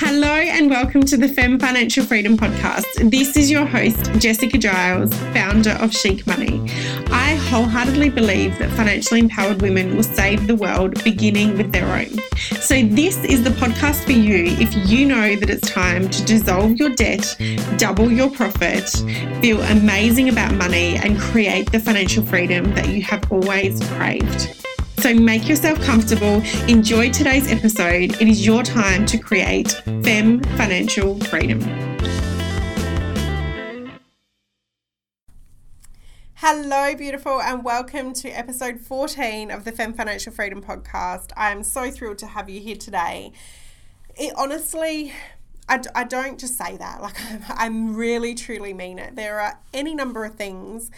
Hello and welcome to the Fem Financial Freedom Podcast. This is your host, Jessica Giles, founder of Chic Money. I wholeheartedly believe that financially empowered women will save the world beginning with their own. So, this is the podcast for you if you know that it's time to dissolve your debt, double your profit, feel amazing about money, and create the financial freedom that you have always craved. So make yourself comfortable, enjoy today's episode. It is your time to create FEM financial freedom. Hello, beautiful, and welcome to episode 14 of the Fem Financial Freedom Podcast. I am so thrilled to have you here today. It honestly, I, I don't just say that, like, I'm really truly mean it. There are any number of things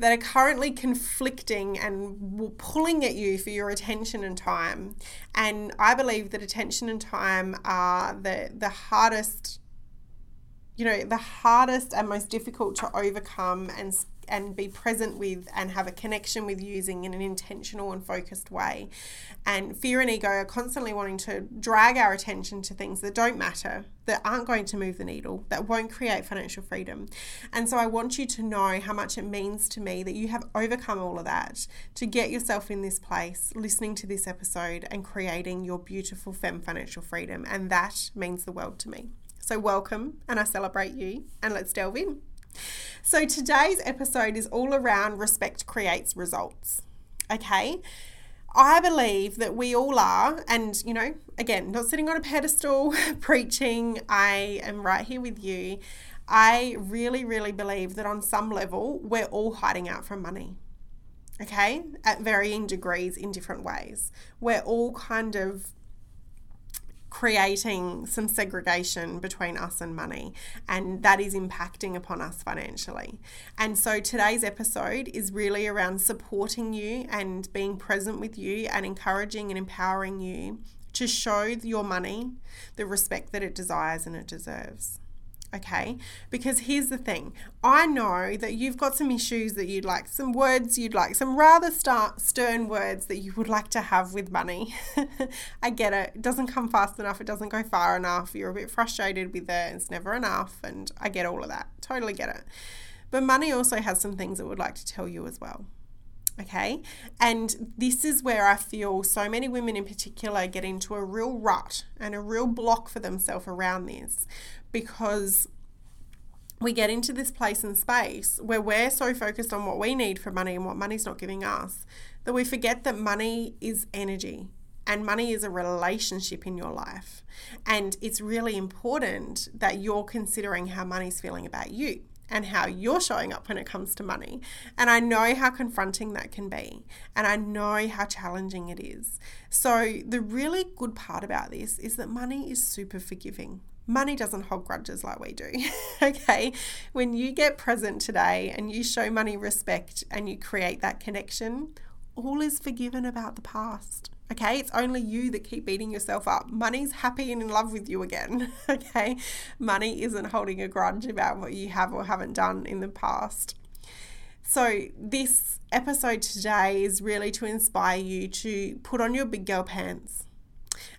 that are currently conflicting and pulling at you for your attention and time. And I believe that attention and time are the the hardest you know, the hardest and most difficult to overcome and and be present with and have a connection with using in an intentional and focused way. And fear and ego are constantly wanting to drag our attention to things that don't matter, that aren't going to move the needle, that won't create financial freedom. And so I want you to know how much it means to me that you have overcome all of that to get yourself in this place, listening to this episode and creating your beautiful fem financial freedom. And that means the world to me. So, welcome, and I celebrate you, and let's delve in. So, today's episode is all around respect creates results. Okay. I believe that we all are, and you know, again, not sitting on a pedestal preaching, I am right here with you. I really, really believe that on some level, we're all hiding out from money. Okay, at varying degrees in different ways. We're all kind of creating some segregation between us and money, and that is impacting upon us financially. And so today's episode is really around supporting you and being present with you and encouraging and empowering you to show your money the respect that it desires and it deserves okay? Because here's the thing I know that you've got some issues that you'd like, some words you'd like, some rather start, stern words that you would like to have with money. I get it. It doesn't come fast enough, it doesn't go far enough. You're a bit frustrated with it, it's never enough, and I get all of that. Totally get it. But money also has some things it would like to tell you as well. Okay. And this is where I feel so many women in particular get into a real rut and a real block for themselves around this because we get into this place and space where we're so focused on what we need for money and what money's not giving us that we forget that money is energy and money is a relationship in your life. And it's really important that you're considering how money's feeling about you and how you're showing up when it comes to money. And I know how confronting that can be, and I know how challenging it is. So, the really good part about this is that money is super forgiving. Money doesn't hold grudges like we do. okay. When you get present today and you show money respect and you create that connection, all is forgiven about the past. Okay, it's only you that keep beating yourself up. Money's happy and in love with you again. Okay, money isn't holding a grudge about what you have or haven't done in the past. So, this episode today is really to inspire you to put on your big girl pants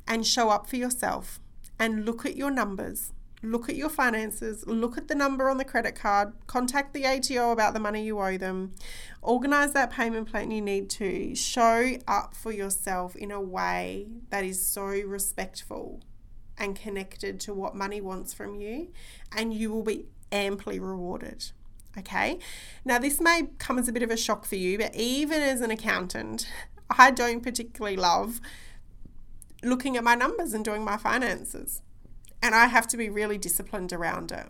and show up for yourself and look at your numbers look at your finances, look at the number on the credit card, contact the ATO about the money you owe them, organize that payment plan you need to, show up for yourself in a way that is so respectful and connected to what money wants from you, and you will be amply rewarded. Okay, now this may come as a bit of a shock for you, but even as an accountant, I don't particularly love looking at my numbers and doing my finances and I have to be really disciplined around it.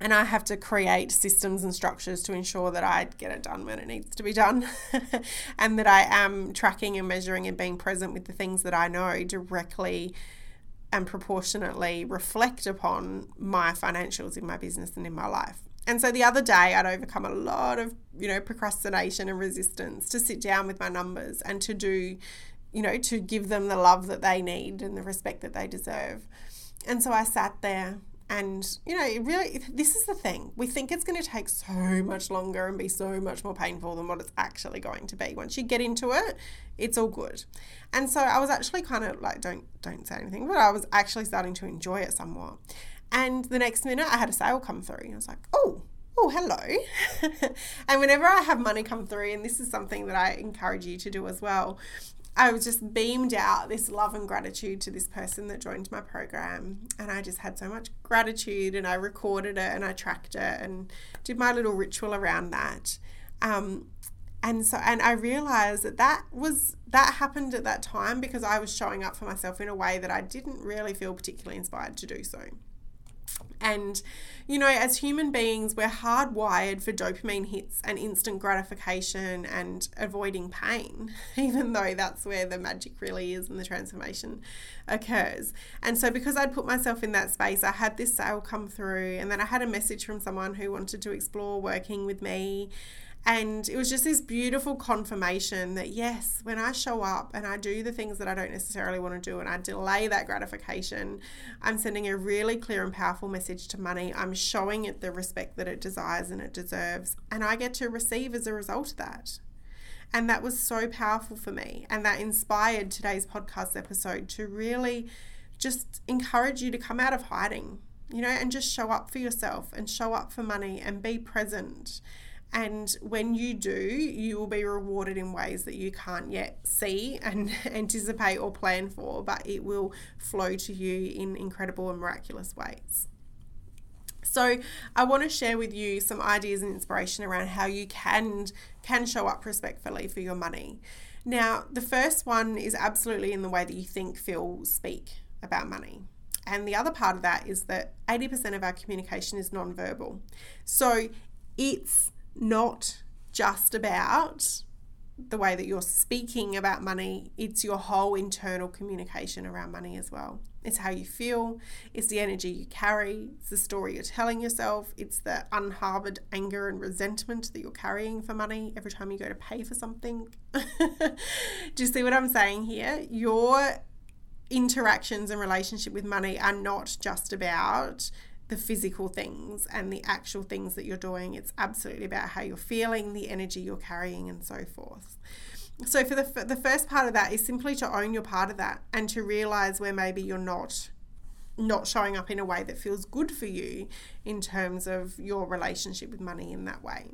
And I have to create systems and structures to ensure that I get it done when it needs to be done and that I am tracking and measuring and being present with the things that I know directly and proportionately reflect upon my financials in my business and in my life. And so the other day, I'd overcome a lot of, you know, procrastination and resistance to sit down with my numbers and to do, you know, to give them the love that they need and the respect that they deserve. And so I sat there And, you know, it really, this is the thing. We think it's going to take so much longer and be so much more painful than what it's actually going to be. Once you get into it, it's all good. And so I was actually kind of like, don't, don't say anything, but I was actually starting to enjoy it somewhat. And the next minute I had a sale come through and I was like, oh, oh, hello. and whenever I have money come through, and this is something that I encourage you to do as well, I was just beamed out this love and gratitude to this person that joined my program. And I just had so much gratitude and I recorded it and I tracked it and did my little ritual around that. Um, and so and I realized that that was that happened at that time because I was showing up for myself in a way that I didn't really feel particularly inspired to do so. And, you know, as human beings, we're hardwired for dopamine hits and instant gratification and avoiding pain, even though that's where the magic really is and the transformation occurs. And so, because I'd put myself in that space, I had this sale come through, and then I had a message from someone who wanted to explore working with me. And it was just this beautiful confirmation that yes, when I show up and I do the things that I don't necessarily want to do and I delay that gratification, I'm sending a really clear and powerful message to money. I'm showing it the respect that it desires and it deserves. And I get to receive as a result of that. And that was so powerful for me. And that inspired today's podcast episode to really just encourage you to come out of hiding, you know, and just show up for yourself and show up for money and be present and when you do, you will be rewarded in ways that you can't yet see and anticipate or plan for, but it will flow to you in incredible and miraculous ways. So, I want to share with you some ideas and inspiration around how you can can show up respectfully for your money. Now, the first one is absolutely in the way that you think, feel, speak about money. And the other part of that is that 80% of our communication is nonverbal. So, it's not just about the way that you're speaking about money, it's your whole internal communication around money as well. It's how you feel, it's the energy you carry, it's the story you're telling yourself, it's the unharbored anger and resentment that you're carrying for money every time you go to pay for something. Do you see what I'm saying here? Your interactions and relationship with money are not just about the physical things and the actual things that you're doing. It's absolutely about how you're feeling, the energy you're carrying, and so forth. So, for the, the first part of that is simply to own your part of that and to realize where maybe you're not not showing up in a way that feels good for you in terms of your relationship with money in that way.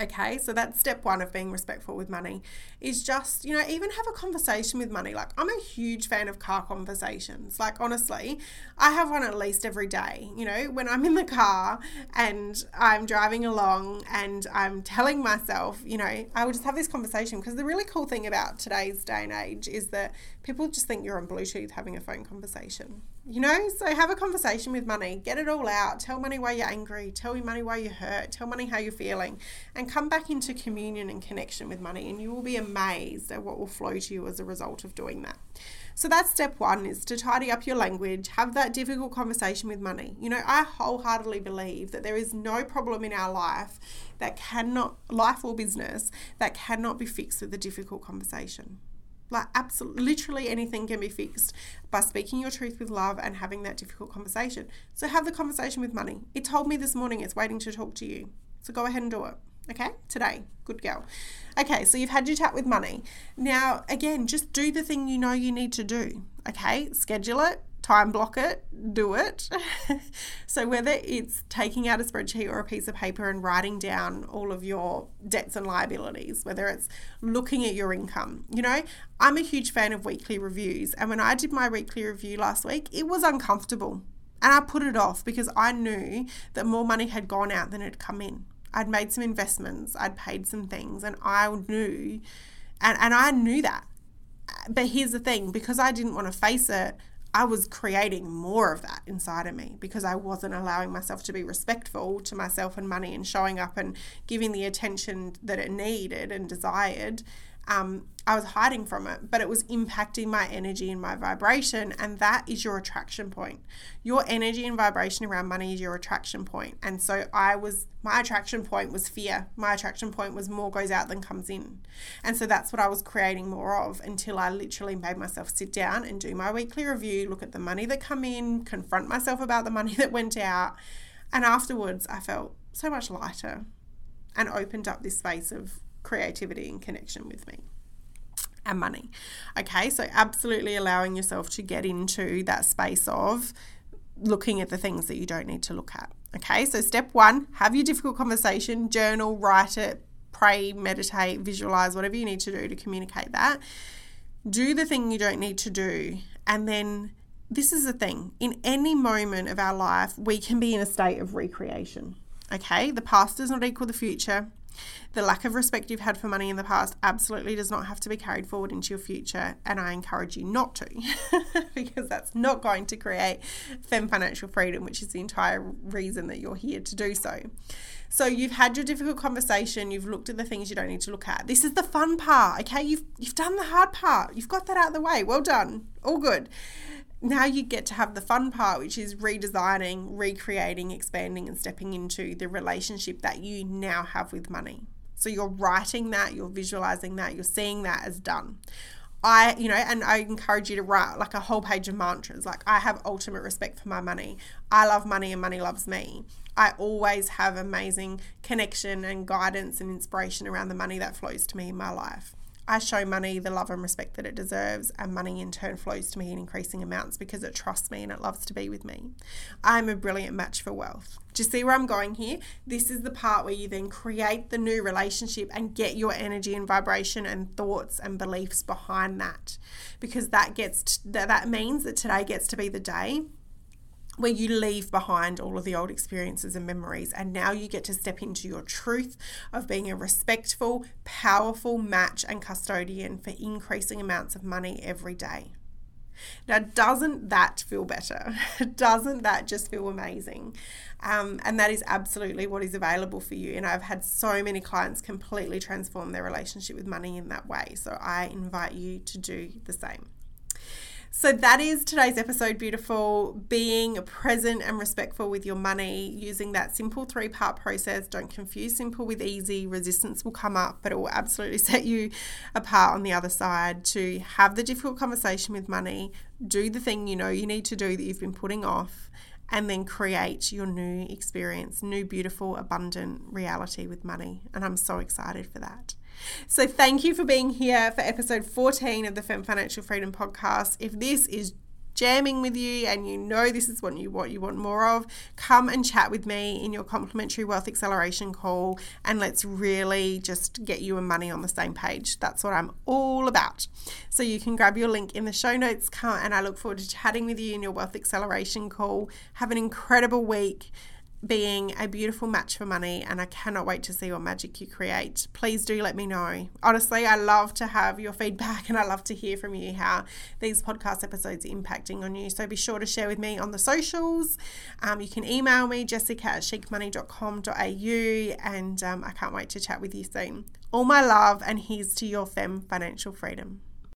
Okay, so that's step one of being respectful with money is just, you know, even have a conversation with money. Like, I'm a huge fan of car conversations. Like, honestly, I have one at least every day. You know, when I'm in the car and I'm driving along and I'm telling myself, you know, I will just have this conversation because the really cool thing about today's day and age is that people just think you're on Bluetooth having a phone conversation. You know, so have a conversation with money, get it all out. Tell money why you're angry, tell your money why you're hurt, tell money how you're feeling, and come back into communion and connection with money. And you will be amazed at what will flow to you as a result of doing that. So that's step one is to tidy up your language, have that difficult conversation with money. You know, I wholeheartedly believe that there is no problem in our life that cannot, life or business, that cannot be fixed with a difficult conversation. Like, absolutely, literally anything can be fixed by speaking your truth with love and having that difficult conversation. So, have the conversation with money. It told me this morning it's waiting to talk to you. So, go ahead and do it. Okay, today. Good girl. Okay, so you've had your chat with money. Now, again, just do the thing you know you need to do. Okay, schedule it, time block it, do it. so, whether it's taking out a spreadsheet or a piece of paper and writing down all of your debts and liabilities, whether it's looking at your income, you know, I'm a huge fan of weekly reviews. And when I did my weekly review last week, it was uncomfortable. And I put it off because I knew that more money had gone out than it had come in. I'd made some investments, I'd paid some things, and I knew, and, and I knew that. But here's the thing because I didn't want to face it, I was creating more of that inside of me because I wasn't allowing myself to be respectful to myself and money and showing up and giving the attention that it needed and desired. Um, I was hiding from it, but it was impacting my energy and my vibration. And that is your attraction point. Your energy and vibration around money is your attraction point. And so I was, my attraction point was fear. My attraction point was more goes out than comes in. And so that's what I was creating more of until I literally made myself sit down and do my weekly review, look at the money that come in, confront myself about the money that went out. And afterwards, I felt so much lighter and opened up this space of creativity and connection with me and money. Okay, so absolutely allowing yourself to get into that space of looking at the things that you don't need to look at. Okay, so step one have your difficult conversation, journal, write it, pray, meditate, visualize, whatever you need to do to communicate that. Do the thing you don't need to do, and then this is the thing in any moment of our life, we can be in a state of recreation. Okay, the past does not equal the future. The lack of respect you've had for money in the past absolutely does not have to be carried forward into your future, and I encourage you not to because that's not going to create fem financial freedom, which is the entire reason that you're here to do so. So you've had your difficult conversation, you've looked at the things you don't need to look at. This is the fun part, okay? You've you've done the hard part. You've got that out of the way. Well done. All good now you get to have the fun part, which is redesigning, recreating, expanding, and stepping into the relationship that you now have with money. So you're writing that, you're visualizing that, you're seeing that as done. I, you know, and I encourage you to write like a whole page of mantras. Like, I have ultimate respect for my money. I love money and money loves me. I always have amazing connection and guidance and inspiration around the money that flows to me in my life. I show money the love and respect that it deserves, and money in turn flows to me in increasing amounts because it trusts me and it loves to be with me. I'm a brilliant match for wealth. Do you see where I'm going here? This is the part where you then create the new relationship and get your energy and vibration and thoughts and beliefs behind that. Because that gets to, that, that means that today gets to be the day where you leave behind all of the old experiences and memories, and now you get to step into your truth of being a respectful, powerful match and custodian for increasing amounts of money every day. Now, doesn't that feel better? doesn't that just feel amazing? Um, and that is absolutely what is available for you. And I've had so many clients completely transform their relationship with money in that way. So I invite you to do the same. So that is today's episode, beautiful. Being present and respectful with your money using that simple three part process. Don't confuse simple with easy. Resistance will come up, but it will absolutely set you apart on the other side to have the difficult conversation with money, do the thing you know you need to do that you've been putting off, and then create your new experience, new, beautiful, abundant reality with money. And I'm so excited for that. So, thank you for being here for episode 14 of the Financial Freedom Podcast. If this is jamming with you and you know this is what you what you want more of, come and chat with me in your complimentary wealth acceleration call and let's really just get you and money on the same page. That's what I'm all about. So you can grab your link in the show notes and I look forward to chatting with you in your wealth acceleration call. Have an incredible week being a beautiful match for money, and I cannot wait to see what magic you create. Please do let me know. Honestly, I love to have your feedback and I love to hear from you how these podcast episodes are impacting on you. So be sure to share with me on the socials. Um, you can email me, jessica at chicmoney.com.au, and um, I can't wait to chat with you soon. All my love, and here's to your fem financial freedom.